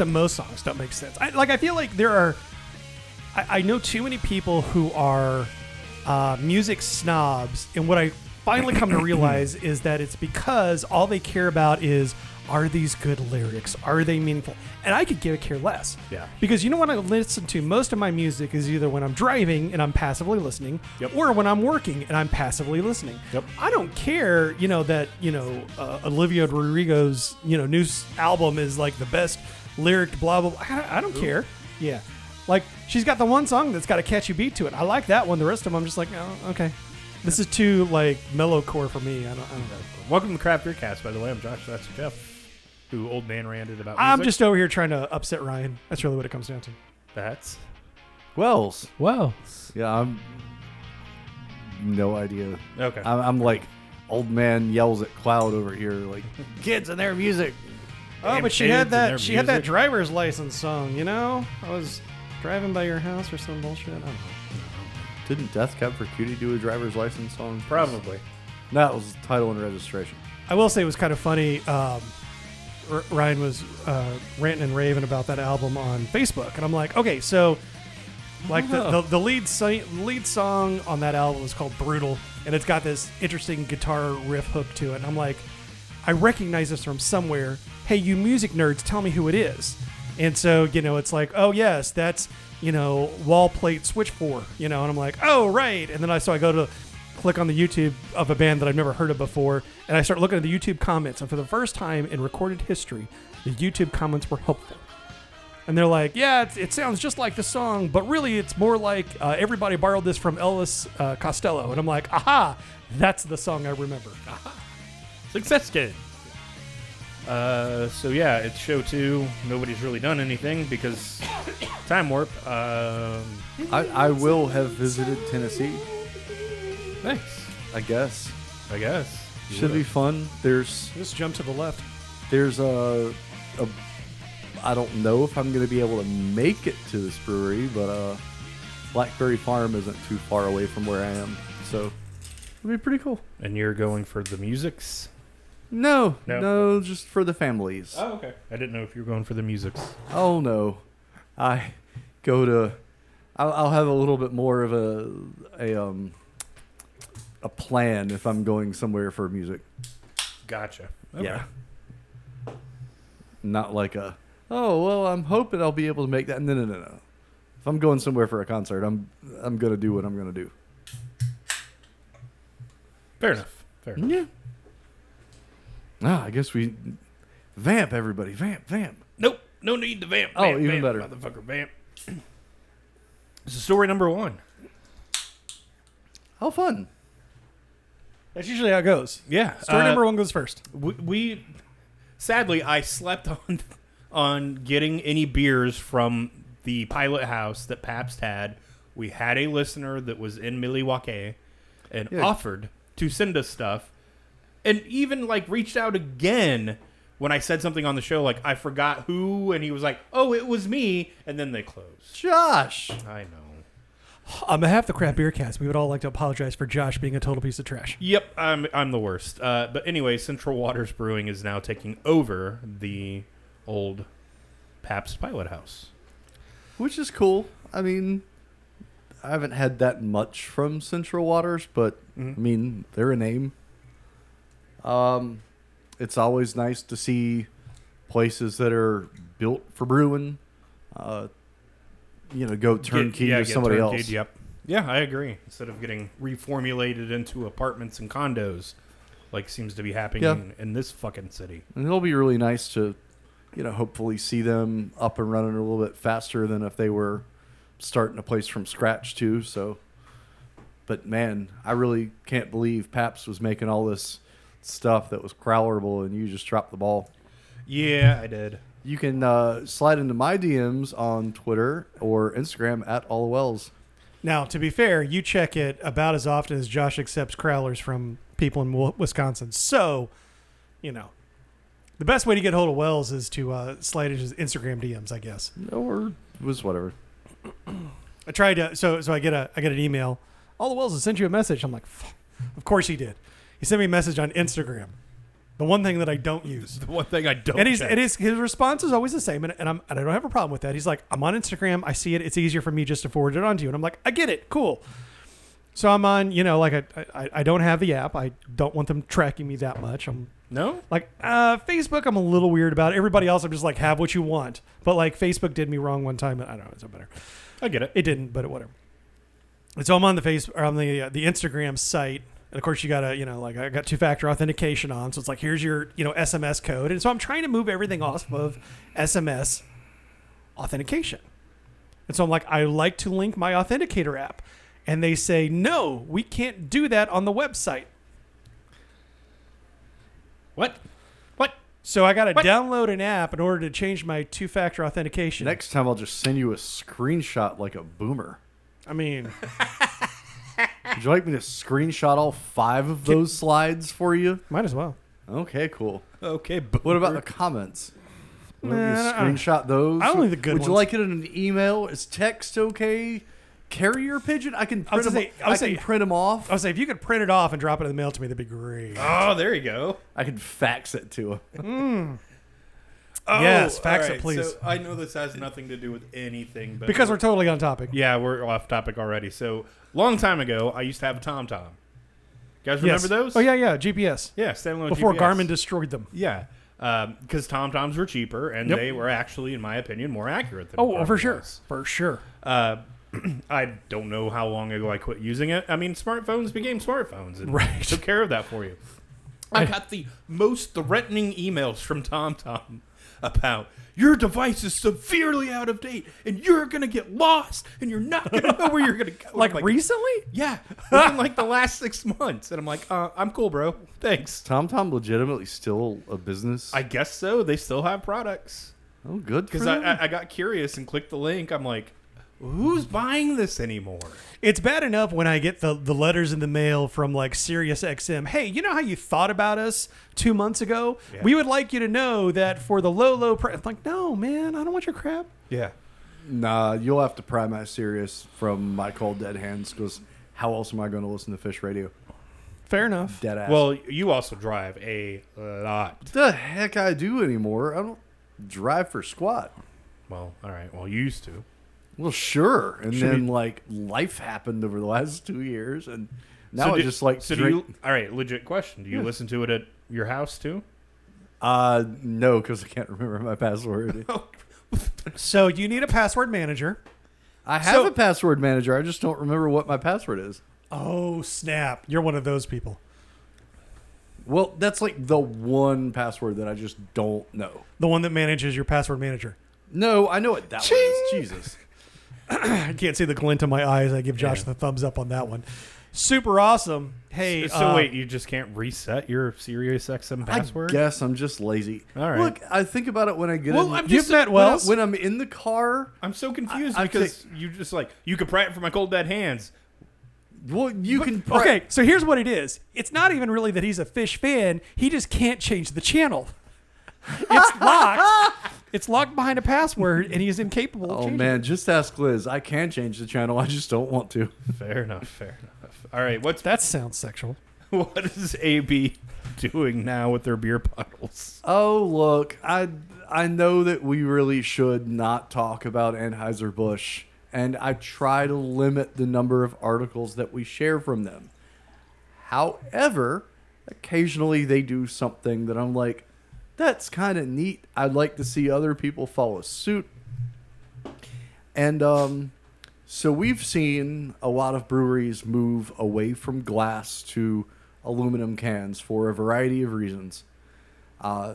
I mean, lyrics to most songs don't make sense. I, like, I feel like there are. I, I know too many people who are uh, music snobs, and what I finally come to realize is that it's because all they care about is are these good lyrics? Are they meaningful? And I could give a care less. Yeah. Because you know what I listen to? Most of my music is either when I'm driving and I'm passively listening, Yep. or when I'm working and I'm passively listening. Yep. I don't care, you know, that you know uh, Olivia Rodrigo's you know new album is like the best lyric, blah blah. blah. I, I don't care. Yeah. Like she's got the one song that's got a catchy beat to it. I like that one. The rest of them, I'm just like, oh, okay. This is too like mellowcore for me. I don't, I don't know. Welcome to the Craft Beer Cast, by the way. I'm Josh. That's Jeff, who old man ranted about. I'm music. just over here trying to upset Ryan. That's really what it comes down to. That's Wells. Wow. Yeah, I'm. No idea. okay. I'm, I'm like old man yells at cloud over here, like kids and their music. Oh, but she had that. their She had that driver's license song. You know, I was driving by your house or some bullshit. I don't know. Didn't Death Cab for Cutie do a driver's license song? Probably. That was title and registration. I will say it was kind of funny. Um, R- Ryan was uh, ranting and raving about that album on Facebook, and I'm like, okay, so like the, the, the lead si- lead song on that album is called "Brutal," and it's got this interesting guitar riff hook to it. And I'm like, I recognize this from somewhere. Hey, you music nerds, tell me who it is. And so you know, it's like, oh yes, that's you know, wall plate switch four. You know, and I'm like, oh right. And then I so I go to click on the YouTube of a band that I've never heard of before, and I start looking at the YouTube comments. And for the first time in recorded history, the YouTube comments were helpful. And they're like, yeah, it, sounds just like the song, but really it's more like uh, everybody borrowed this from Elvis uh, Costello. And I'm like, aha, that's the song I remember. Success kid. Uh, so yeah, it's show two. Nobody's really done anything because time warp. Um, I, I will have visited Tennessee. Thanks. I guess I guess. should be fun. There's Just jump to the left. there's a, a I don't know if I'm gonna be able to make it to this brewery, but uh, Blackberry Farm isn't too far away from where I am, so it'll be pretty cool. And you're going for the musics. No, No. no, just for the families. Oh, okay. I didn't know if you were going for the musics. Oh no, I go to. I'll, I'll have a little bit more of a a um a plan if I'm going somewhere for music. Gotcha. Yeah. Not like a. Oh well, I'm hoping I'll be able to make that. No, no, no, no. If I'm going somewhere for a concert, I'm I'm gonna do what I'm gonna do. Fair enough. Fair enough. Yeah. Ah, I guess we vamp everybody. Vamp, vamp. Nope. No need to vamp. Oh, vamp, even vamp, better. Motherfucker, vamp. This is story number one. How fun. That's usually how it goes. Yeah. Story uh, number one goes first. we, we sadly I slept on on getting any beers from the pilot house that Pabst had. We had a listener that was in Milwaukee and Yeah. offered to send us stuff and even like reached out again when I said something on the show like I forgot who and he was like, "Oh, it was me." And then they closed. Josh. I know. On behalf of the Crap Beer Cast, we would all like to apologize for Josh being a total piece of trash. Yep, I'm I'm the worst. Uh, but anyway, Central Waters Brewing is now taking over the old Pabst Pilot House. which is cool. I mean, I haven't had that much from Central Waters, but Mhm. I mean, they're a name. Um, it's always nice to see places that are built for brewing. Uh, you know, go turnkey Get- yeah, to get somebody turnkeyed, else. Yep. Yeah, I agree. Instead of getting reformulated into apartments and condos, like seems to be happening Yeah. in, in this fucking city. And it'll be really nice to, you know, hopefully see them up and running a little bit faster than if they were starting a place from scratch too. So, but man, I really can't believe Pabst was making all this stuff that was crowlerable, and you just dropped the ball. Yeah, I did. You can uh, slide into my DMs on Twitter or Instagram at All the Wells. Now, to be fair, you check it about as often as Josh accepts crowlers from people in Wisconsin. So, you know, the best way to get hold of Wells is to uh, slide into his Instagram DMs, I guess. Or was whatever. I tried to, so so I get a I get an email. All the Wells has sent you a message. I'm like, "Fuck." of course he did. He sent me a message on Instagram. The one thing that I don't use. The one thing I don't. And he's check. it is his response is always the same, and, and I'm and I don't have a problem with that. He's like, I'm on Instagram, I see it, it's easier for me just to forward it on to you, and I'm like, I get it, cool. So I'm on, you know, like I, I I don't have the app. I don't want them tracking me that much. I'm no. like uh, Facebook. I'm a little weird about. Everybody else, I'm just like, have what you want. But like Facebook did me wrong one time. and I don't know. It's not better. I get it. It didn't, but it, whatever. And so I'm on the face or on the uh, the Instagram site, and of course you gotta you know like I got two factor authentication on, so it's like here's your you know SMS code, and so I'm trying to move everything off of SMS authentication, and so I'm like I like to link my authenticator app, and they say no, we can't do that on the website. What? What? So I got to download an app in order to change my two factor authentication. Next time, I'll just send you a screenshot like a boomer. I mean, Would you like me to screenshot all five of those slides for you? might as well. Okay, cool. Okay. But What about the comments? Want me Nah, I- screenshot those? I only the good Would you ones. like it in an email? Is text okay? Carrier pigeon? I can I was print them. gonna say- I was can say- print them off. I would say if you could print it off and drop it in the mail to me, that'd be great. Oh, there you go. I can fax it to him. Hmm. Oh, Yes, fax all it, please. So I know this has nothing to do with anything, but because we're totally on topic. yeah, we're off topic already. So long time ago, I used to have a TomTom. You guys remember Yes. those? Oh yeah, yeah. GPS yeah, standalone before GPS. Before Garmin destroyed them. Yeah, because TomToms were cheaper and Yep. they were actually, in my opinion, more accurate than. Oh, Garmin for sure, was. for sure. Uh, I don't know how long ago I quit using it. I mean, smartphones became smartphones and Right. took care of that for you. I got the most threatening emails from TomTom about your device is severely out of date and you're gonna get lost and you're not gonna know where you're gonna go. Like, I'm recently? yeah, within like the last six months, and I'm like, uh, I'm cool, bro. Thanks. TomTom legitimately still a business. I guess so. They still have products. oh, good Because. I, I, I got curious and clicked the link. I'm like, who's buying this anymore? It's bad enough when I get the, the letters in the mail from like Sirius XM. Hey, you know how you thought about us two months ago? Yeah. We would like you to know that for the low, low price. Like, no, man, I don't want your crap. Yeah. Nah, you'll have to pry my Sirius from my cold dead hands because how else am I going to listen to Phish Radio? Fair enough. Dead ass. Well, you also drive a lot. the heck I do anymore? I don't drive for squat. Well, all right. Well, you used to. Well, sure. And Should then we- like life happened over the last two years, and now So I do- just like So do you? All right. Legit question. Do you Yeah. listen to it at your house too? Uh, no, because I can't remember my password. So you need a password manager. I have So- a password manager. I just don't remember what my password is. Oh, snap. You're one of those people. Well, that's like the one password that I just don't know. The one that manages your password manager. No, I know what that one is. Jesus. I can't see the glint in my eyes. I give Josh Yeah. the thumbs up on that one. Super awesome. Hey, so uh, wait, you just can't reset your Sirius XM password? I guess I'm just lazy. All right. Look, I think about it when I get Well, in. I'm You've just- met when, I, Wells. when I'm in the car. I'm so confused I- I because you just like you could pry it from my cold dead hands. Well, you can. pri- Okay, so here's what it is. It's not even really that he's a Phish fan. He just can't change the channel. It's locked. it's locked behind a password, and he's incapable. of Oh changing man, it. just ask Liz. I can change the channel. I just don't want to. Fair enough. Fair enough. All right. What's that sounds sexual. what is AB doing now with their beer bottles? Oh look, I I know that we really should not talk about Anheuser Busch, and I try to limit the number of articles that we share from them. However, occasionally they do something that I'm like, that's kind of neat. I'd like to see other people follow suit. And um, so we've seen a lot of breweries move away from glass to aluminum cans for a variety of reasons. Uh,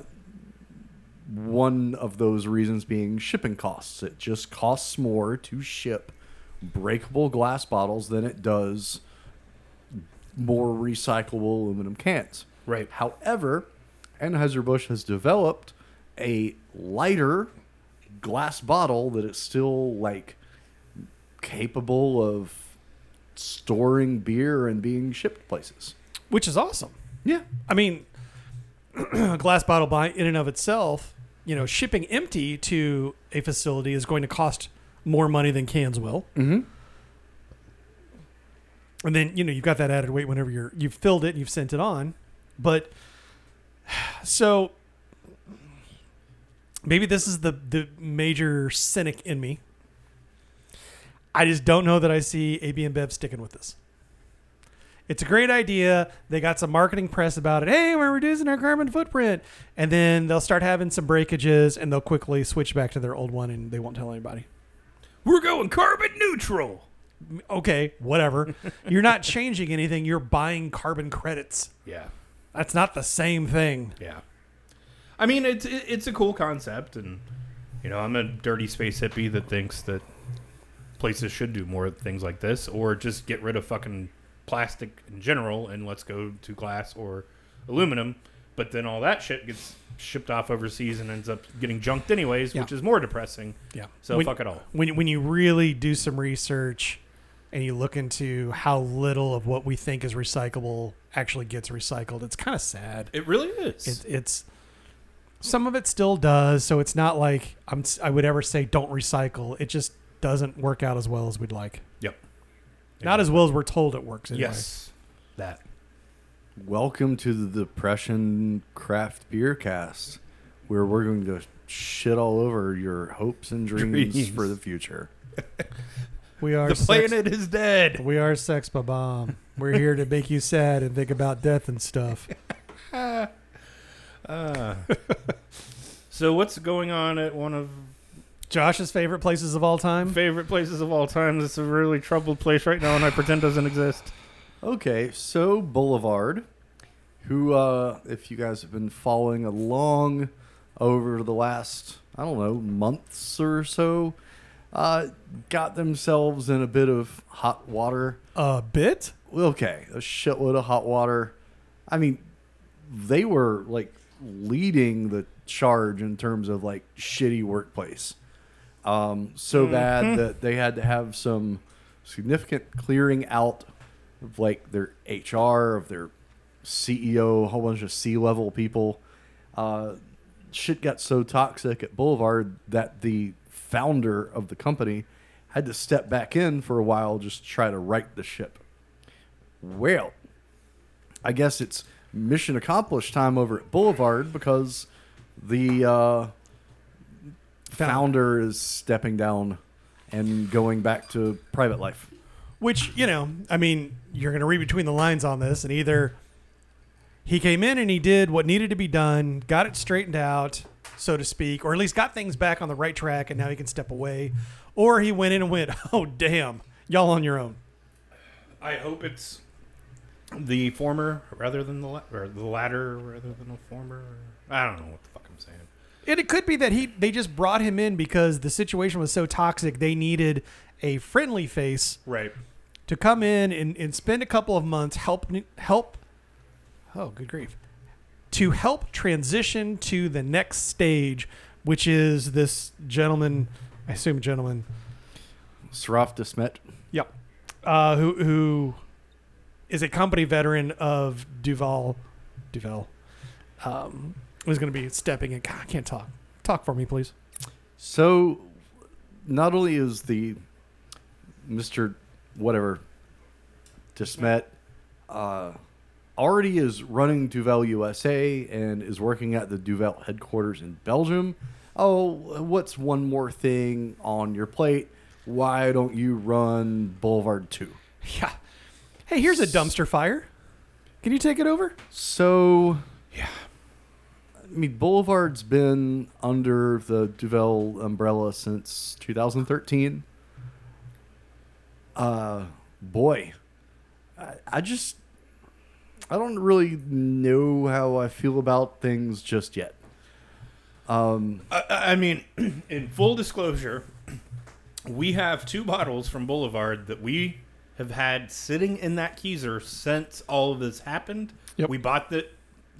one of those reasons being shipping costs. It just costs more to ship breakable glass bottles than it does more recyclable aluminum cans. Right. However, Anheuser-Busch has developed a lighter glass bottle that is still like capable of storing beer and being shipped places. Which is awesome. Yeah. I mean, a glass bottle by in and of itself, you know, shipping empty to a facility is going to cost more money than cans will. Mm-hmm. And then, you know, you've got that added weight whenever you're you've filled it and you've sent it on. But So maybe this is the the major cynic in me. I just don't know that I see AB InBev sticking with this. It's a great idea. They got some marketing press about it. Hey, we're reducing our carbon footprint. And then they'll start having some breakages and they'll quickly switch back to their old one and they won't tell anybody. We're going carbon neutral. Okay, whatever. you're not changing anything. You're buying carbon credits. Yeah. That's not the same thing. Yeah. I mean, it's it- it's a cool concept, and you know, I'm a dirty space hippie that thinks that places should do more things like this, or just get rid of fucking plastic in general and let's go to glass or aluminum. But then all that shit gets shipped off overseas and ends up getting junked anyways, Yeah. which is more depressing. Yeah. So when, fuck it all. When when you really do some research and you look into how little of what we think is recyclable actually gets recycled, it's kind of sad. It really is. It's it's some of it still does, so it's not like I'm s- I would ever say don't recycle. It just doesn't work out as well as we'd like. yep. Not as well as we're told it works. Anyway. Yes. That. Welcome to the Depression Craft Beer Cast, where we're going to shit all over your hopes and dreams, Dreams. for the future. we are The sex, planet is dead. we are sex bomb. We're here to make you sad and think about death and stuff. Uh, so what's going on at one of Josh's favorite places of all time. favorite places of all time. It's a really troubled place right now, and I pretend doesn't exist. Okay, so Boulevard, who, uh, if you guys have been following along over the last, I don't know, months or so, uh, got themselves in a bit of hot water. A bit. Okay, a shitload of hot water. I mean, they were like leading the charge in terms of like shitty workplace. Um, so bad that they had to have some significant clearing out of like their HR, of their CEO, a whole bunch of C level people. Uh, shit got so toxic at Boulevard that the founder of the company had to step back in for a while just to try to right the ship. Well, I guess it's mission accomplished time over at Boulevard because the uh, founder is stepping down and going back to private life. Which, you know, I mean, you're going to read between the lines on this, and either he came in and he did what needed to be done, got it straightened out, so to speak, or at least got things back on the right track, and now he can step away, or he went in and went, oh, damn, y'all on your own. I hope it's the former rather than the la- or the latter rather than the former. I don't know what the fuck I'm saying. And it could be that he they just brought him in because the situation was so toxic, they needed a friendly face Right. to come in and, and spend a couple of months help help oh good grief to help transition to the next stage which is this gentleman i assume gentleman Saraf Desmet. yep uh, who who is a company veteran of Duvel Duvel um, was going to be stepping in God, i can't talk talk for me please So, not only is the Mr. whatever Desmet uh, already is running Duvel USA and is working at the Duvel headquarters in Belgium. Oh, what's one more thing on your plate? Why don't you run Boulevard 2? yeah hey here's a dumpster fire can you take it over So, yeah. I mean, Boulevard's been under the Duvel umbrella since 2013. Uh, boy, I, I just, I don't really know how I feel about things just yet. Um, I, I mean, in full disclosure, we have two bottles from Boulevard that we have had sitting in that keezer since all of this happened. Yep. We bought that.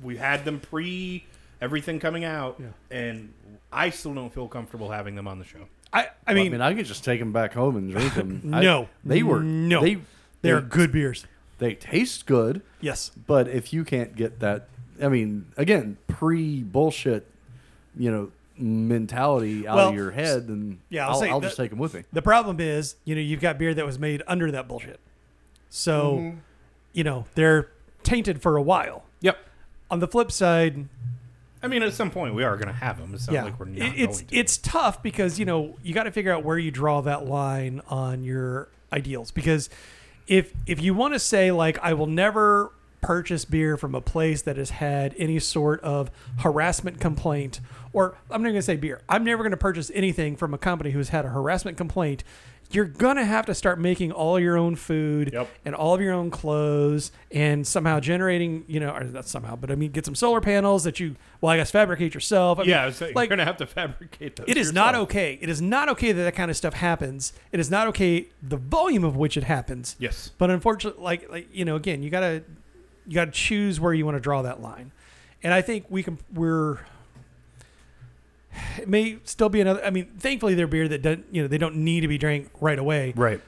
We had them pre everything coming out, Yeah. and I still don't feel comfortable having them on the show. i, I I mean, mean, I could just take them back home and drink them. No. they were No. They they're they, good beers They taste good. yes But if you can't get that, I mean, again, pre bullshit, you know, mentality out Well, of your head, then yeah, I'll I'll, I'll that- just take them with me. The problem is, you know, you've got beer that was made under that bullshit. So, Mm-hmm. you know, they're tainted for a while. Yep. On the flip side, I mean, at some point we are going to have them. It's not yeah, like we're not It- it's going to. it's tough because you know you got to figure out where you draw that line on your ideals because if if you want to say like I will never purchase beer from a place that has had any sort of harassment complaint or I'm not going to say beer. I'm never going to purchase anything from a company who's had a harassment complaint. You're going to have to start making all your own food Yep. and all of your own clothes and somehow generating, you know, or not somehow, but I mean, get some solar panels that you, well, I guess fabricate yourself. I mean, yeah, so like- you're going to have to fabricate those. it is not okay. It is not okay that that kind of stuff happens. It is not okay the volume of which it happens. Yes. But unfortunately, like like you know, again, you gotta you gotta choose where you want to draw that line. And I think we can we're it may still be another. I mean, thankfully, they're beer that don't you know they don't need to be drank right away. Right.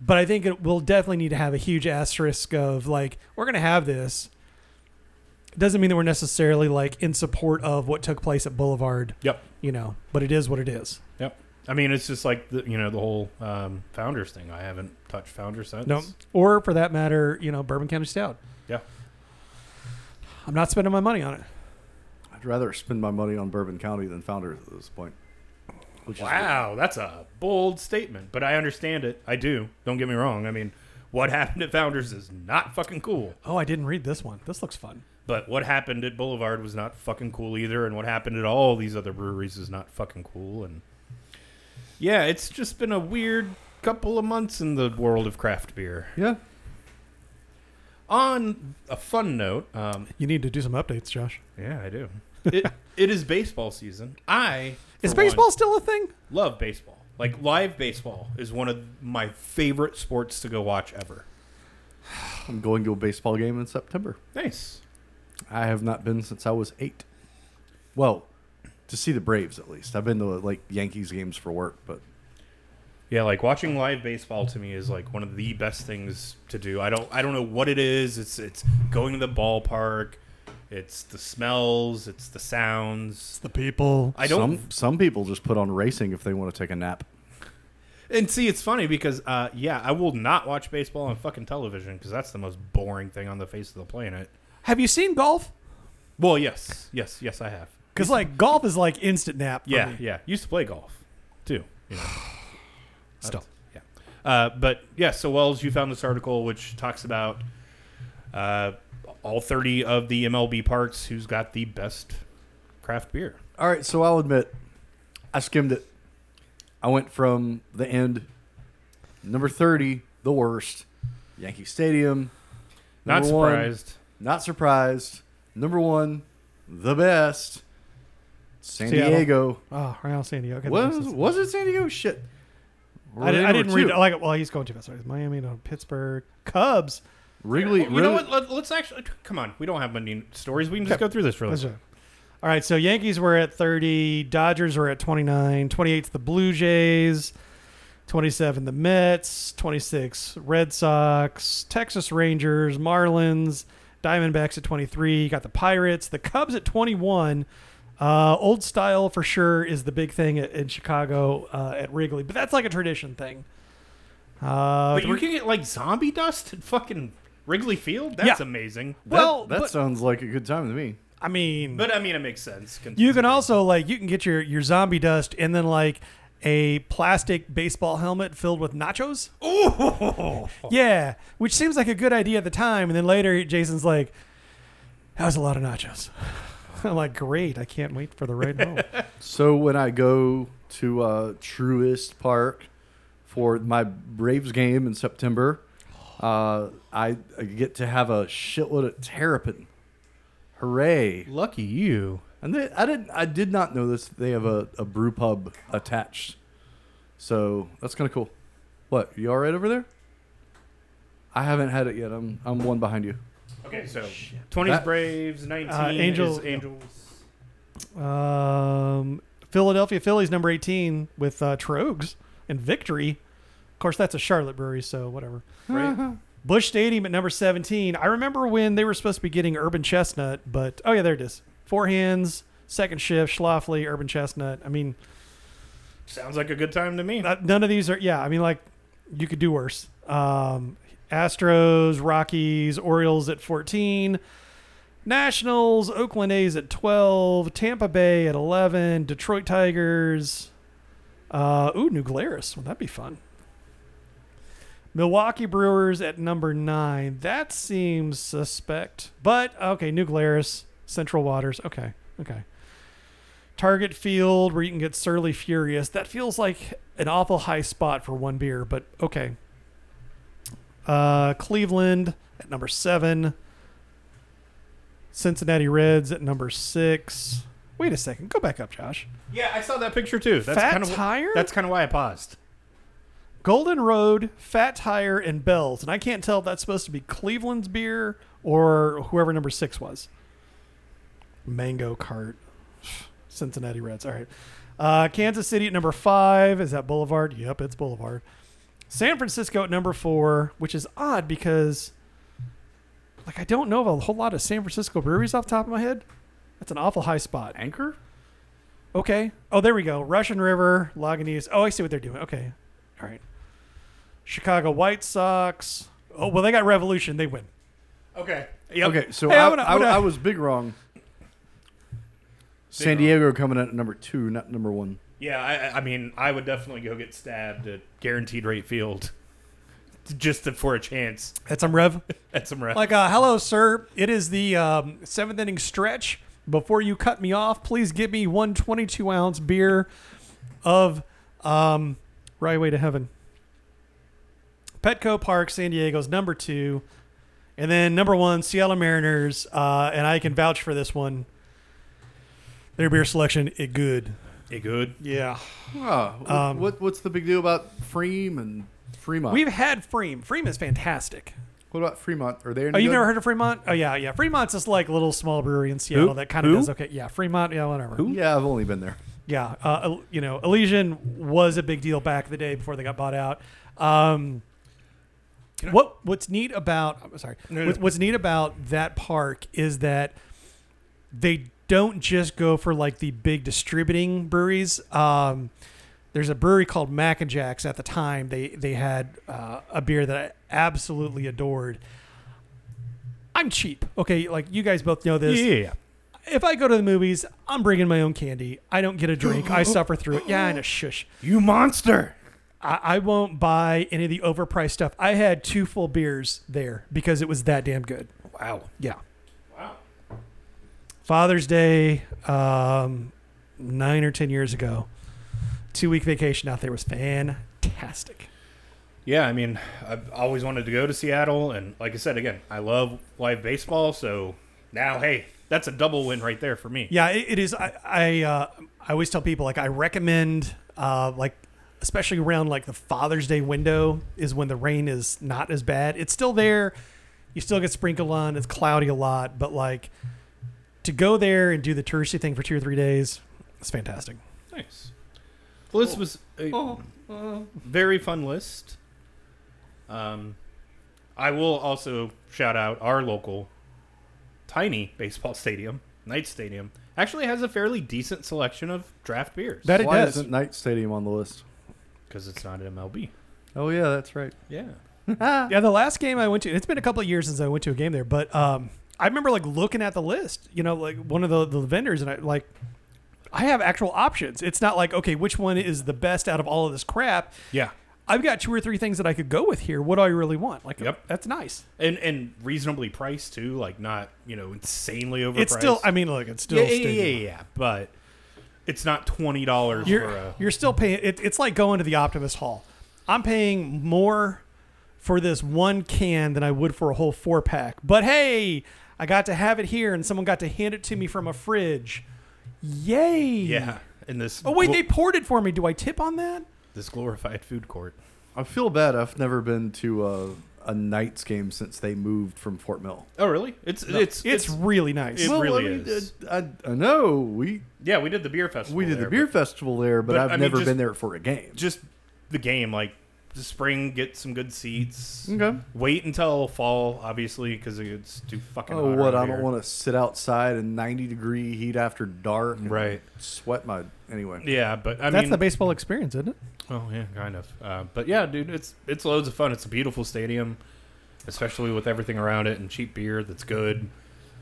But I think it will definitely need to have a huge asterisk of like we're gonna have this. It doesn't mean that we're necessarily like in support of what took place at Boulevard. Yep. You know, but it is what it is. Yep. I mean, it's just like the you know the whole um, founders thing. I haven't touched founders since. No, or for that matter, you know, Bourbon County Stout. Yeah. I'm not spending my money on it. I'd rather spend my money on Bourbon County than Founders at this point. Wow, that's a bold statement, but I understand it. I do. Don't get me wrong. I mean, what happened at Founders is not fucking cool. Oh, I didn't read this one. This looks fun. But what happened at Boulevard was not fucking cool either, and what happened at all these other breweries is not fucking cool. And yeah, it's just been a weird couple of months in the world of craft beer. yeah. On a fun note, um, You need to do some updates, Josh. yeah, I do. It, it is baseball season. I Is for one, baseball still a thing? love baseball. Like live baseball is one of my favorite sports to go watch ever. I'm going to a baseball game in September. Nice. I have not been since I was eight. Well, to see the Braves at least. I've been to like Yankees games for work, but Yeah, like watching live baseball to me is like one of the best things to do. I don't I don't know what it is. It's it's going to the ballpark. It's the smells, it's the sounds. The people. I don't some some people just put on racing if they want to take a nap. and see it's funny because uh yeah, I will not watch baseball on fucking television because that's the most boring thing on the face of the planet. Have you seen golf? Well, yes. Yes, yes I have. Because like golf is like instant nap. For Yeah, me. yeah. Used to play golf too. You know. Still. yeah. Uh, but yeah, so Wells, you found this article which talks about uh, all 30 of the MLB parks who's got the best craft beer. All right, so I'll admit, I skimmed it. I went from the end, number thirty, the worst, Yankee Stadium. Not number one, surprised. not surprised. Number one, the best, San Seattle. Diego. Oh, right San Diego. Okay, Was was it San Diego? Shit. Were I, didn't, I number didn't read it. Like, well, he's going too fast. Sorry. Miami, no, Pittsburgh, Cubs. Wrigley. You know what? Let, us actually come on. We don't have many stories. We can just go through this really. That's right. All right, so Yankees were at 30, Dodgers were at 29, 28 the Blue Jays, 27 the Mets, 26 Red Sox, Texas Rangers, Marlins, Diamondbacks at 23, you got the Pirates, the Cubs at 21. Uh, old style for sure is the big thing at, in Chicago uh, at Wrigley, but that's like a tradition thing. Uh, But you can get like zombie dust at fucking Wrigley Field. That's Yeah. amazing. well, that but- sounds like a good time to me. I mean, But I mean, it makes sense. You can also like you can get your your zombie dust and then like a plastic baseball helmet filled with nachos. Ooh. Yeah, which seems like a good idea at the time, and then later Jason's like, "That was a lot of nachos." I'm like, "Great! I can't wait for the ride home." So when I go to uh, Truist Park for my Braves game in September, uh, I, I get to have a shitload of terrapin. Hooray! Lucky you. And they, I didn't. I did not know this. They have a, a brew pub attached, so that's kind of cool. What? You all right over there? I haven't had it yet. I'm I'm one behind you. Okay, so 20s That- Braves, 19 Uh, Angel- is Angels. um, Philadelphia Phillies number 18 with uh, Troegs and Victory. Of course, that's a Charlotte brewery, so whatever. Right? Busch Stadium at number 17. I remember when they were supposed to be getting Urban Chestnut, but oh yeah, there it is. Four hands, second shift, Schlafly, Urban Chestnut. I mean, Sounds like a good time to me. not- none of these are. Yeah, I mean, like you could do worse. Um, Astros, Rockies, Orioles at 14. Nationals, Oakland A's at 12, Tampa Bay at 11, Detroit Tigers. Uh, ooh, New Glarus. Well, that'd be fun. Milwaukee Brewers at number nine. That seems suspect. But, okay, New Glarus, Central Waters. Okay, okay. Target Field, where you can get Surly Furious. That feels like an awful high spot for one beer, but okay. Uh, Cleveland at number seven. Cincinnati Reds at number six. Wait a second. Go back up, Josh. Yeah, I saw that picture too. That's Fat kind of Tire? That's kind of why I paused. Golden Road, Fat Tire, and Bells. And I can't tell if that's supposed to be Cleveland's beer or whoever number six was. Mango Cart. Cincinnati Reds. All right. Uh, Kansas City at number five. Is that Boulevard? Yep, it's Boulevard. San Francisco at number four, which is odd because, like, I don't know of a whole lot of San Francisco breweries off the top of my head. That's an awful high spot. Anchor? Okay. Oh, there we go. Russian River, Lagunitas. Oh, I see what they're doing. Okay. All right. Chicago White Sox. Oh, well, they got Revolution. They win. Okay. Okay, so Hey, I, I'm gonna- I'm I- gonna- I was big wrong. San wrong. Diego coming in at number two, not number one. Yeah, I, I mean, I would definitely go get stabbed at guaranteed rate field, just to, for a chance At some rev. at some rest. like, uh, hello, sir. It is the um, seventh inning stretch. Before you cut me off, please give me one 22 ounce beer of um, Right Way to Heaven. Petco Park, San Diego's number two. And then number one, Seattle Mariners. Uh, and I can vouch for this one. Their beer selection, it good. it good. Yeah. Oh, what, Um, what, what's the big deal about pFriem and Fremont? We've had pFriem. pFriem is fantastic. what about Fremont? Are they? Oh, you've never heard of Fremont? Oh, yeah, yeah. Fremont's just like a little small brewery in Seattle Who? that kind of Who? does okay. Yeah, Fremont, yeah, whatever. Yeah, I've only been there. Yeah, uh, you know, Elysian was a big deal back in the day before they got bought out. Um, Can I- what What's neat about I'm sorry, No, no. What, what's neat about that park is that they don't just go for like the big distributing breweries. Um, there's a brewery called Mac and Jacks. At the time, they they had uh, a beer that I absolutely adored. I'm cheap, okay. Like you guys both know this Yeah. if I go to the movies, I'm bringing my own candy. I don't get a drink. I suffer through it. Yeah, I know. Shush. You monster. I, I won't buy any of the overpriced stuff. I had two full beers there because it was that damn good. Wow. Yeah. Wow. Father's Day, um, nine or ten years ago, two week vacation out there was fantastic. Yeah, I mean, I've always wanted to go to Seattle, and like I said again, I love live baseball. So now, hey, that's a double win right there for me. Yeah, it, it is. I I, uh, I always tell people like I recommend uh, like especially around like the Father's Day window is when the rain is not as bad. It's still there. You still get sprinkled on. It's cloudy a lot, but like to go there and do the touristy thing for two or three days, it's fantastic. Nice. Well, this was a very fun list. Um, I will also shout out our local tiny baseball stadium, Knight Stadium. Actually has a fairly decent selection of draft beers. That it Why does. isn't Knight Stadium on the list? Because it's not an MLB. Oh yeah, that's right. Yeah. Yeah, the last game I went to, it's been a couple of years since I went to a game there, but um, I remember like looking at the list, you know, like one of the, the vendors, and I like, I have actual options. It's not like, okay, which one is the best out of all of this crap? Yeah. I've got two or three things that I could go with here. What do I really want? Like, Yep. that's nice. And and reasonably priced too, like not, you know, insanely overpriced. It's still, I mean, look, it's still, yeah, yeah, yeah, stadium. yeah, yeah, but it's not twenty dollars You're, a you're still paying. It, it's like going to the Optimist Hall. I'm paying more for this one can than I would for a whole four pack. But hey, I got to have it here, and someone got to hand it to me from a fridge. Yay! yeah. In this Oh wait, glo- they poured it for me. Do I tip on that? this glorified food court. I feel bad. I've never been to a, a Knights game since they moved from Fort Mill. Oh really? It's it's It's, really nice. it Well, really I mean, is. I, I, I know we yeah. We did the beer festival. we did the beer festival there, but, but, I've I mean, never just- been there for a game. Just the game, like spring, get some good seats. Okay. Wait until fall, obviously, because it's too fucking. Oh, hot what? I don't here. want to sit outside in 90 degree heat after dark. and Right. Sweat my anyway. Yeah, but I That's mean, the baseball experience, isn't it? Oh yeah, kind of. Uh, but yeah, dude, it's it's loads of fun. It's a beautiful stadium, especially with everything around it and cheap beer that's good.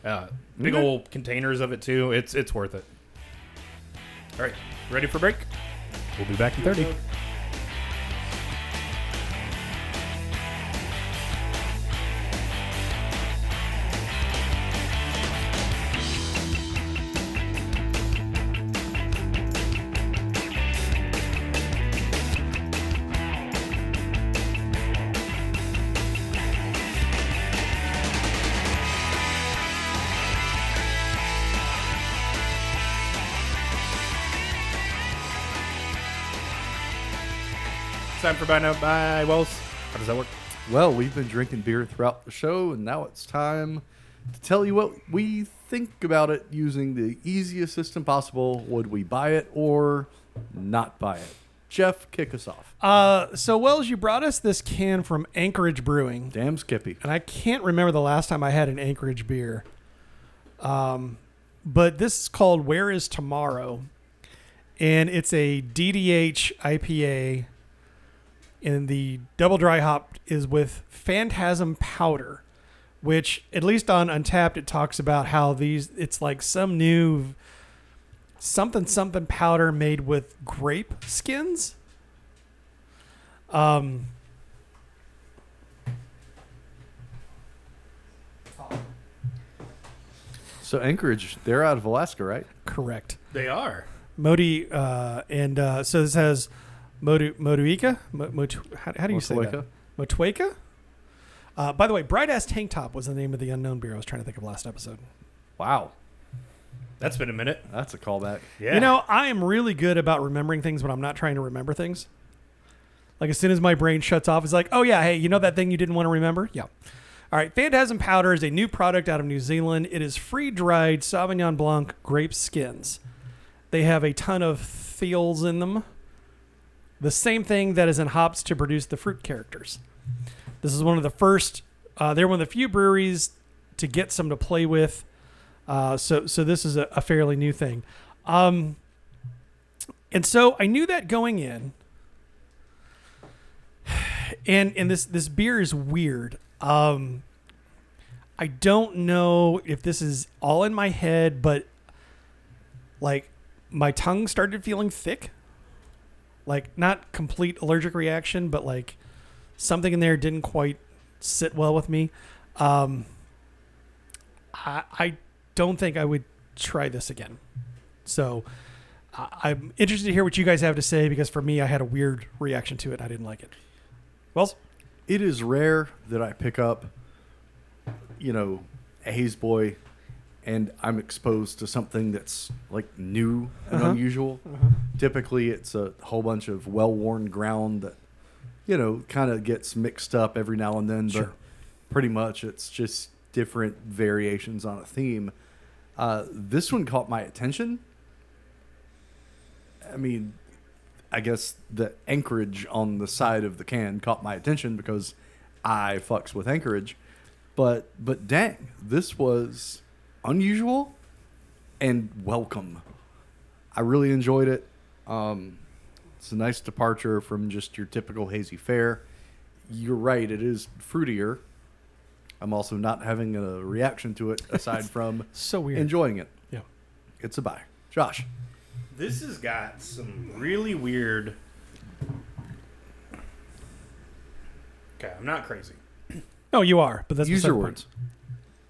Uh, big Okay. old containers of it too. It's it's worth it. All right, ready for break? We'll be back in thirty. For buy now buy Wells. How does that work? Well, we've been drinking beer throughout the show, and now it's time to tell you what we think about it using the easiest system possible. Would we buy it or not buy it? Jeff, kick us off. Uh, so Wells, you brought us this can from Anchorage Brewing, Damn Skippy. and I can't remember the last time I had an Anchorage beer. Um, but this is called Where Is Tomorrow, and it's a DDH IPA, and the double dry hop is with Phantasm Powder, which at least on Untappd it talks about how these it's like some new something something powder made with grape skins. Um, So Anchorage, they're out of Alaska, right? correct. They are. Modi, uh, and uh, so this has Modu Moduika. Mo, Motu, how, how do you say that? Motueka? Motueka. Uh, by the way, Bright Ass Tank Top was the name of the unknown beer I was trying to think of last episode. Wow, That's been a minute. that's a callback. Yeah. You know, I am really good about remembering things when I'm not trying to remember things. Like as soon as my brain shuts off, it's like, oh yeah, hey, you know that thing you didn't want to remember? Yeah. All right, Phantasm Powder is a new product out of New Zealand. It is free dried Sauvignon Blanc grape skins. They have a ton of thiols in them. The same thing that is in hops to produce the fruit characters. This is one of the first. Uh, they're one of the few breweries to get some to play with. Uh, so, so this is a, a fairly new thing. Um, and so I knew that going in. And and this this beer is weird. Um I don't know if this is all in my head, but like my tongue started feeling thick. Like not complete allergic reaction, but like something in there didn't quite sit well with me. Um I I don't think I would try this again. So I'm interested to hear what you guys have to say because for me, I had a weird reaction to it. I didn't like it. Well, It is rare that I pick up, you know, a Haze Boy, and I'm exposed to something that's like new and Uh-huh. unusual. Typically, it's a whole bunch of well-worn ground that, you know, kind of gets mixed up every now and then. But pretty much, it's just different variations on a theme. Uh, this one caught my attention. I mean, I guess the anchorage on the side of the can caught my attention because I fucks with anchorage. But but dang, this was unusual and welcome. I really enjoyed it. Um, it's a nice departure from just your typical hazy fare. You're right, it is fruitier. I'm also not having a reaction to it aside from So weird. enjoying it. Yeah. It's a buy. Josh. This has got some really weird. Okay, I'm not crazy. No, you are, but that's Use beside your the words.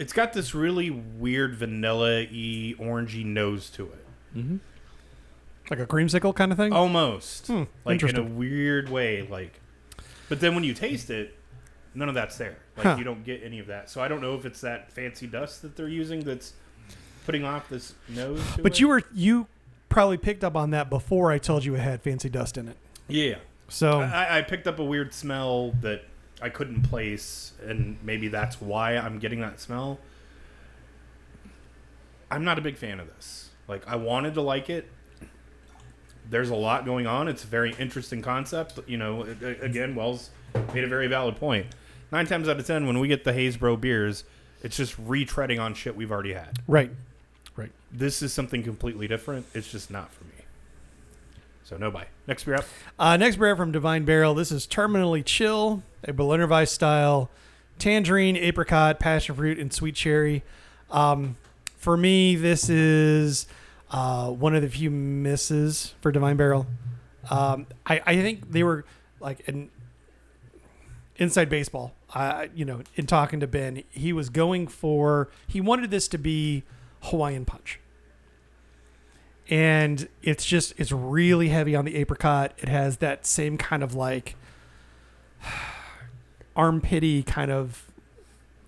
It's got this really weird vanilla-y, orangey nose to it. Mm-hmm. Like a creamsicle kind of thing? Almost. Hmm, like in a weird way. Like, But then when you taste it, none of that's there. Like Huh. you don't get any of that. So I don't know if it's that fancy dust that they're using that's putting off this nose. But it. you were you probably picked up on that before I told you it had fancy dust in it. Yeah. So I, I picked up a weird smell that I couldn't place, and maybe that's why I'm getting that smell. I'm not a big fan of this. Like, I wanted to like it. There's a lot going on. It's a very interesting concept. You know, again, Wells made a very valid point. Nine times out of ten, when we get the Haysbro beers, it's just retreading on shit we've already had. right, right. This is something completely different. It's just not for me. So, no buy. Next beer up. Uh, next beer from Divine Barrel. This is Terminally Chill, a Berliner Weiss style, tangerine, apricot, passion fruit, and sweet cherry. Um, for me, this is uh, one of the few misses for Divine Barrel. Um, I, I think they were like an inside baseball. I you know, in talking to Ben, he was going for he wanted this to be Hawaiian punch. And it's just it's really heavy on the apricot. It has that same kind of like armpity kind of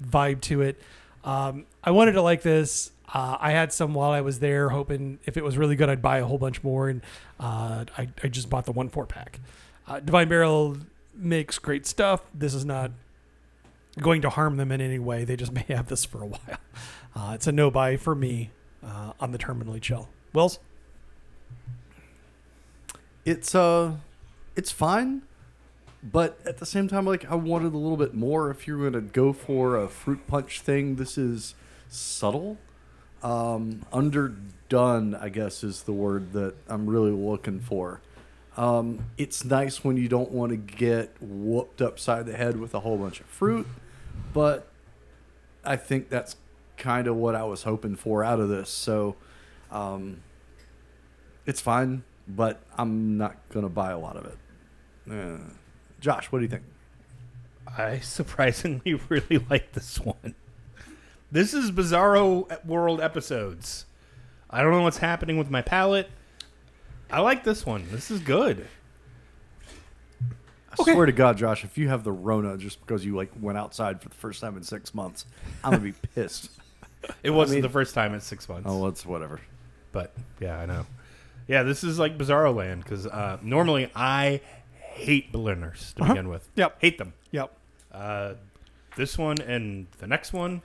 vibe to it. Um, I wanted to like this. Uh, I had some while I was there, hoping if it was really good, I'd buy a whole bunch more, and uh, I, I just bought the one four pack. Uh, Divine Barrel makes great stuff. This is not going to harm them in any way. They just may have this for a while. Uh, it's a no buy for me uh, on the terminally chill. Wells, It's uh, it's fine, but at the same time, like I wanted a little bit more. If you're gonna go for a fruit punch thing, this is subtle, um, underdone. I guess is the word that I'm really looking for. Um, it's nice when you don't want to get whooped upside the head with a whole bunch of fruit, but I think that's kind of what I was hoping for out of this. So, um, it's fine, but I'm not gonna buy a lot of it. Uh, Josh, what do you think? I surprisingly really like this one. This is Bizarro World episodes. I don't know what's happening with my palate. I like this one. This is good. I swear to God, Josh, if you have the Rona just because you like went outside for the first time in six months, I'm gonna be pissed. It wasn't mean- the first time in six months. Oh, it's whatever. But yeah, I know. Yeah, this is like Bizarro Land because uh, normally I hate Berliners to Uh-huh. begin with. Yep. Hate them. yep. Uh, this one and the next one.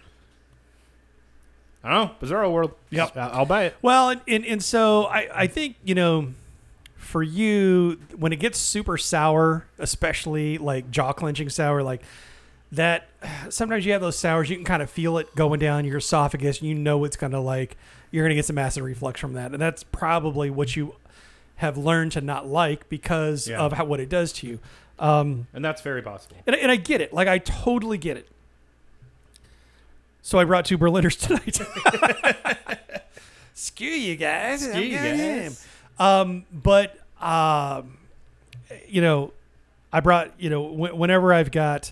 I don't know. Bizarro World. Yep. I- I'll buy it. Well, and, and, and so I, I think, you know, for you, when it gets super sour, especially like jaw clenching sour, like that, sometimes you have those sours, you can kind of feel it going down your esophagus. And you know it's going to like, you're going to get some acid reflux from that. And that's probably what you have learned to not like because Yeah. of how, what it does to you. Um, And that's very possible. and, and I get it. Like, I totally get it. So I brought two Berliners tonight. Skew you guys. Screw you guys. um, but um, you know, I brought you know wh- whenever I've got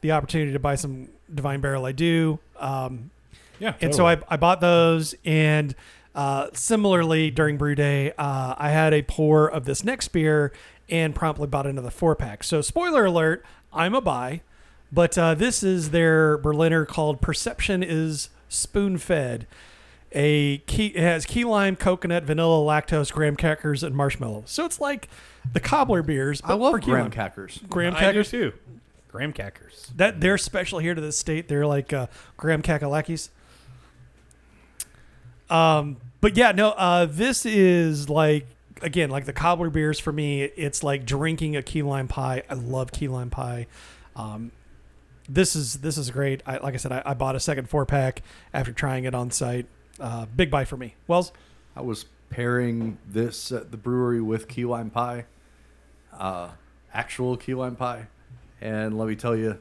the opportunity to buy some Divine Barrel, I do. Um, Yeah. and so I, I bought those and uh, similarly during brew day uh, i had a pour of this next beer and promptly bought another four pack so spoiler alert i'm a buy but uh, this is their berliner called perception is spoon fed a key it has key lime coconut vanilla lactose graham crackers and marshmallow so it's like the cobbler beers I love for graham crackers. graham crackers too. Graham crackers. that they're special here to the state. They're like uh, graham kakalakis. Um, but yeah, no. Uh, this is like again like the cobbler beers for me. It's like drinking a key lime pie. I love key lime pie. Um, this is this is great. I, like I said, I, I bought a second four pack after trying it on site. Uh, big buy for me. Wells. I was pairing this at the brewery with key lime pie, uh, actual key lime pie, and let me tell you,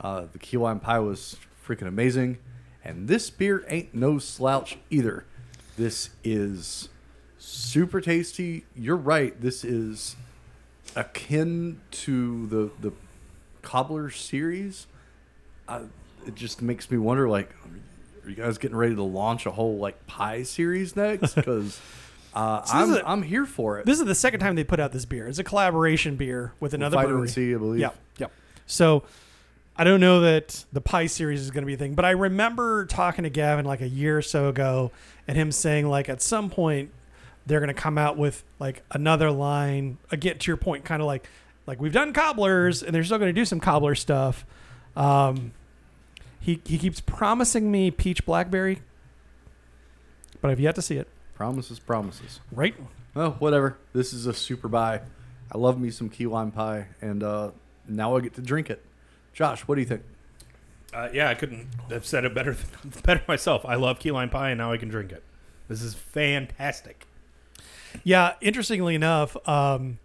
uh, the key lime pie was freaking amazing, and this beer ain't no slouch either. This is super tasty. You're right. This is akin to the the cobbler series. Uh, it just makes me wonder, like, are you guys getting ready to launch a whole like pie series next? Because uh, So this I'm is a- I'm here for it. This is the second time they put out this beer. It's a collaboration beer with another Vitamin brewery. C, I believe. Yeah, yeah. So I don't know that the pie series is going to be a thing, but I remember talking to Gavin like a year or so ago, and him saying like at some point they're going to come out with like another line. Again, to your point, kind of like like we've done cobblers, and they're still going to do some cobbler stuff. Um, he he keeps promising me peach blackberry, but I've yet to see it. Promises, promises. Right? Well, whatever. This is a super buy. I love me some key lime pie, and uh, now I get to drink it. Josh, what do you think? Uh, yeah, I couldn't have said it better better myself. I love key lime pie, and now I can drink it. This is fantastic. Yeah, interestingly enough, um,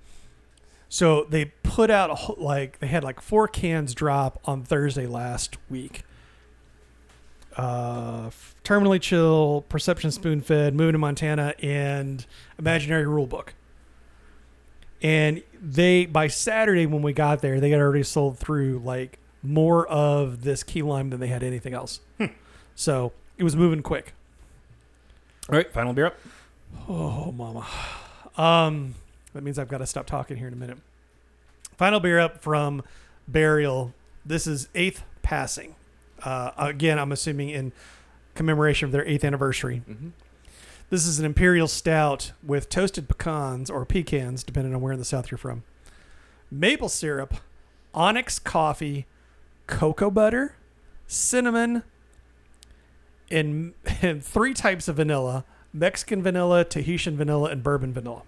so they put out a, whole- like they had like four cans drop on Thursday last week uh, Terminally Chill, Perception Spoon Fed, Moving to Montana, and Imaginary Rulebook. And they by Saturday when we got there, they had already sold through like more of this key lime than they had anything else. So it was moving quick. All right, final beer up. Oh, mama. Um, that means I've got to stop talking here in a minute. Final beer up from Burial. This is eighth passing. Uh, again, I'm assuming in commemoration of their eighth anniversary. Mm-hmm. This is an imperial stout with toasted pecans or pecans, depending on where in the south you're from. Maple syrup, onyx coffee, cocoa butter, cinnamon, and, and three types of vanilla: Mexican vanilla, Tahitian vanilla, and bourbon vanilla.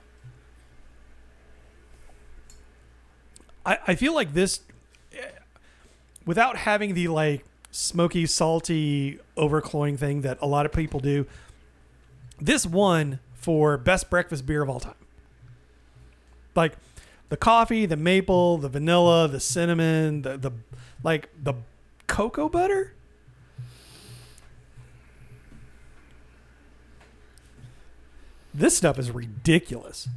I, I feel like this, eh, without having the like smoky, salty, overcloying thing that a lot of people do, this won for best breakfast beer of all time. Like the coffee, the maple, the vanilla, the cinnamon, the the like the cocoa butter. This stuff is ridiculous.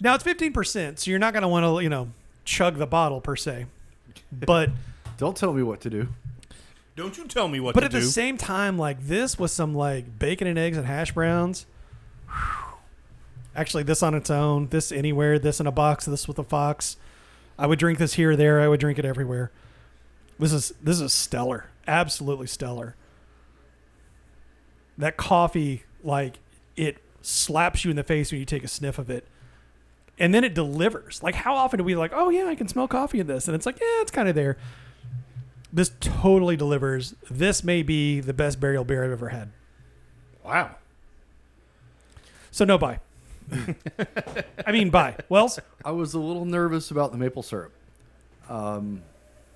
Now it's 15%, so you're not going to want to, you know, chug the bottle per se. But Don't tell me what to do. Don't you tell me what to do? but to at do. the same time, like this with some like bacon and eggs and hash browns. Actually, this on its own, this anywhere, this in a box, this with a fox. I would drink this here or there. I would drink it everywhere. This is this is stellar, absolutely stellar. That coffee, like it slaps you in the face when you take a sniff of it, and then it delivers. Like how often do we like? Oh yeah, I can smell coffee in this, and it's like yeah, it's kind of there. This totally delivers. This may be the best burial beer I've ever had. wow. So no buy. I mean buy. Wells, I was a little nervous about the maple syrup. Um,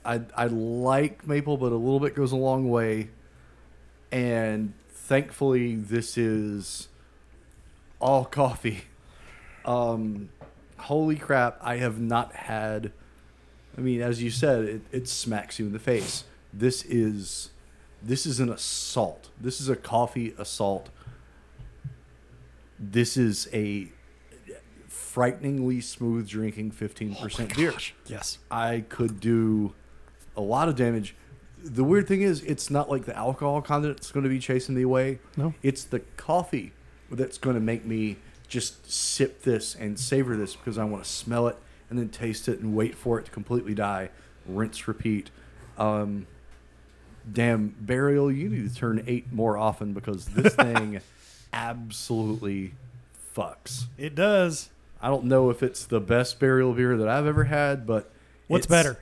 I I like maple, but a little bit goes a long way. And thankfully, this is all coffee. Um, holy crap! I have not had. I mean, as you said, it, it smacks you in the face. This is this is an assault. This is a coffee assault. This is a frighteningly smooth drinking 15% beer. yes. I could do a lot of damage. The weird thing is, it's not like the alcohol content that's going to be chasing me away. No. It's the coffee that's going to make me just sip this and savor this because I want to smell it and then taste it and wait for it to completely die. Rinse, repeat. Um, damn, Burial, you need to turn eight more often because this thing absolutely fucks. It does. I don't know if it's the best burial beer that I've ever had, but What's better?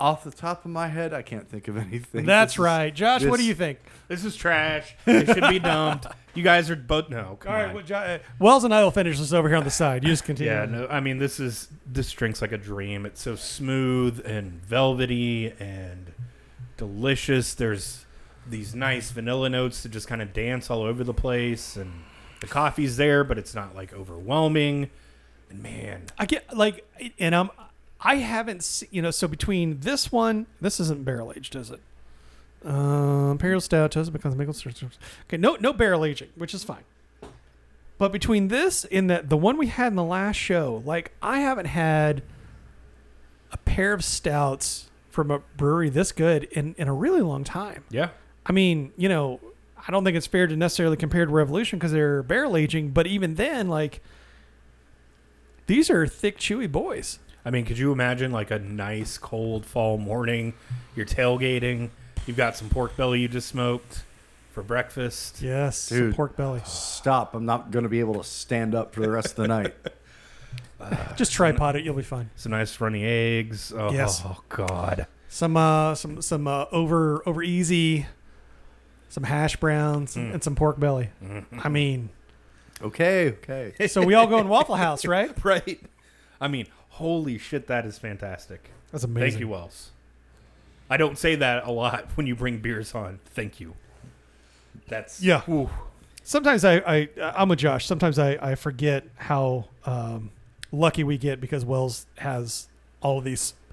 Off the top of my head, I can't think of anything. That's This is- right. Josh, what do this- you think? This is trash. It should be dumped. You guys are both no. Come All right, on. well, Jo- uh, Wells and I will finish this over here on the side. You just continue. Yeah, no, I mean this is this drink's like a dream. It's so smooth and velvety and delicious. There's these nice vanilla notes that just kind of dance all over the place, and the coffee's there, but it's not like overwhelming. And man, I get like, and I'm, I haven't, se- you know, so between this one, this isn't barrel aged, is it? Uh, Imperial Stout, toasted becomes maple. Okay, no, no barrel aging, which is fine. But between this and the the one we had in the last show, like I haven't had a pair of stouts from a brewery this good in in a really long time. yeah, I mean, you know, I don't think it's fair to necessarily compare to Revolution because they're barrel aging, but even then, like, these are thick, chewy boys. I mean, could you imagine like a nice cold fall morning? You're tailgating. You've got some pork belly you just smoked for breakfast. Yes, some pork belly. Stop! I'm not going to be able to stand up for the rest of the night. Just tripod it, you'll be fine. Some nice runny eggs. Oh, Yes. God. Some, uh, some, some uh, over, over easy, some hash browns, and, Mm. and some pork belly. Mm-hmm. I mean, Okay, okay. so we all go in Waffle House, right? right. I mean, holy shit, that is fantastic. That's amazing. Thank you, Wells. I don't say that a lot when you bring beers on. Thank you. That's Yeah. Ooh. Sometimes I, I, I'm with Josh. Sometimes I, I forget how um, lucky we get because Wells has all of these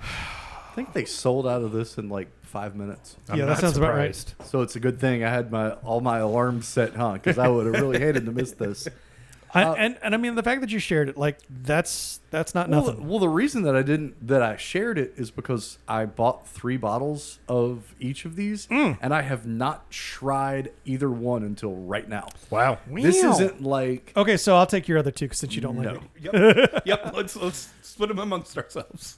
I think they sold out of this in like five minutes. I'm Yeah, that not sounds about right. surprised. So it's a good thing I had my all my alarms set, huh? Because I would have really hated to miss this. I, Uh, and and I mean the fact that you shared it, like that's that's not Well, nothing. well, the reason that I didn't that I shared it is because I bought three bottles of each of these, Mm. and I have not tried either one until right now. Wow. This Wow. isn't like okay, so I'll take your other two since you don't like no. it. Yep. yep. Let's let's split them amongst ourselves.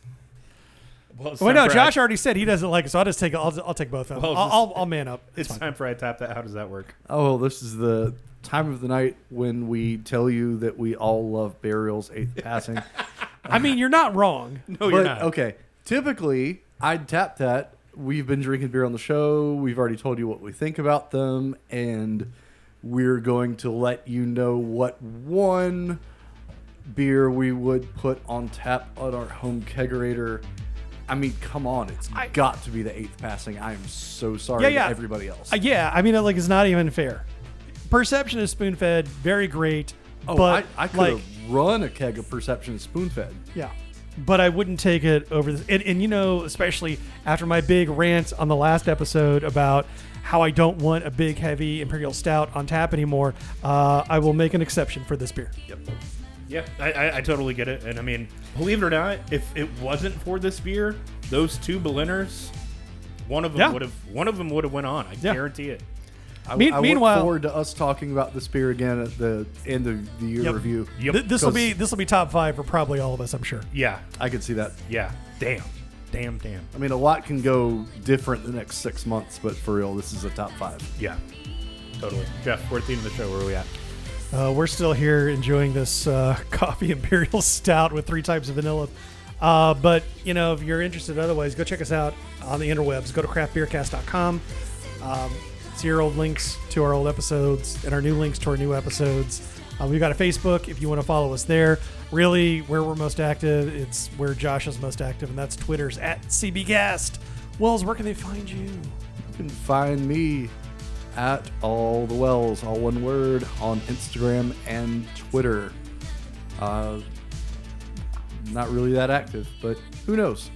Well, it's Well, no, Josh I- already said he doesn't like it, so I'll just take I'll, I'll take both of them. Well, I'll, this- I'll, I'll man up. It's It's time for I tap that. How does that work? Oh, this is the time of the night when we tell you that we all love Burial's eighth passing. I mean, you're not wrong. No, but you're not. okay, typically I'd tap that. We've been drinking beer on the show. We've already told you what we think about them, and we're going to let you know what one beer we would put on tap on our home kegerator. I mean, come on, it's I- got to be the eighth passing. I am so sorry Yeah, to everybody else. Uh, yeah, I mean, like it's not even fair. Perception is spoon fed, very great. oh, but I, I could like, have run a keg of Perception spoon fed. yeah, but I wouldn't take it over this. And, and you know, especially after my big rant on the last episode about how I don't want a big, heavy imperial stout on tap anymore, uh, I will make an exception for this beer. Yep. Yeah, I, I, I totally get it. And I mean, believe it or not, if it wasn't for this beer, those two Berliners, one of them Yeah. would have one of them would have went on. I Yeah. guarantee it. I, Me- I meanwhile- look forward to us talking about this beer again at the end of the year Yep. review. Yep. Th- this will 'Cause- be this will be top five for probably all of us, I'm sure. yeah. I could see that. Yeah. Damn. Damn. Damn. I mean, a lot can go different the next six months, but for real, this is a top five. Yeah. Totally. Jeff, fourth theme of the show. Where are we at? Uh, we're still here enjoying this uh, coffee imperial stout with three types of vanilla. Uh, but you know, if you're interested, otherwise, go check us out on the interwebs. Go to craftbeercast.com. Um, our old links to our old episodes and our new links to our new episodes. Uh, we've got a Facebook if you want to follow us there. Really, where we're most active, it's where Josh is most active, and that's Twitter's at CBcast. Wells, where can they find you? You can find me at all the wells, all one word, on Instagram and Twitter. Uh, not really that active, but who knows?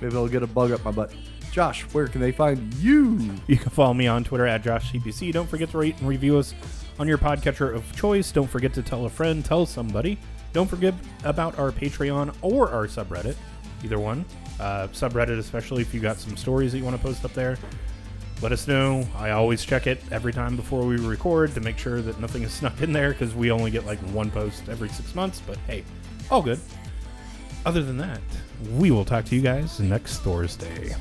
Maybe I'll get a bug up my butt. Josh, where can they find you? You can follow me on Twitter at JoshCPC. Don't forget to rate and review us on your podcatcher of choice. Don't forget to tell a friend, tell somebody. Don't forget about our Patreon or our subreddit. Either one. Uh, subreddit, especially if you got some stories that you want to post up there. Let us know. I always check it every time before we record to make sure that nothing is snuck in there because we only get like one post every six months. But hey, all good. Other than that, we will talk to you guys next Thursday.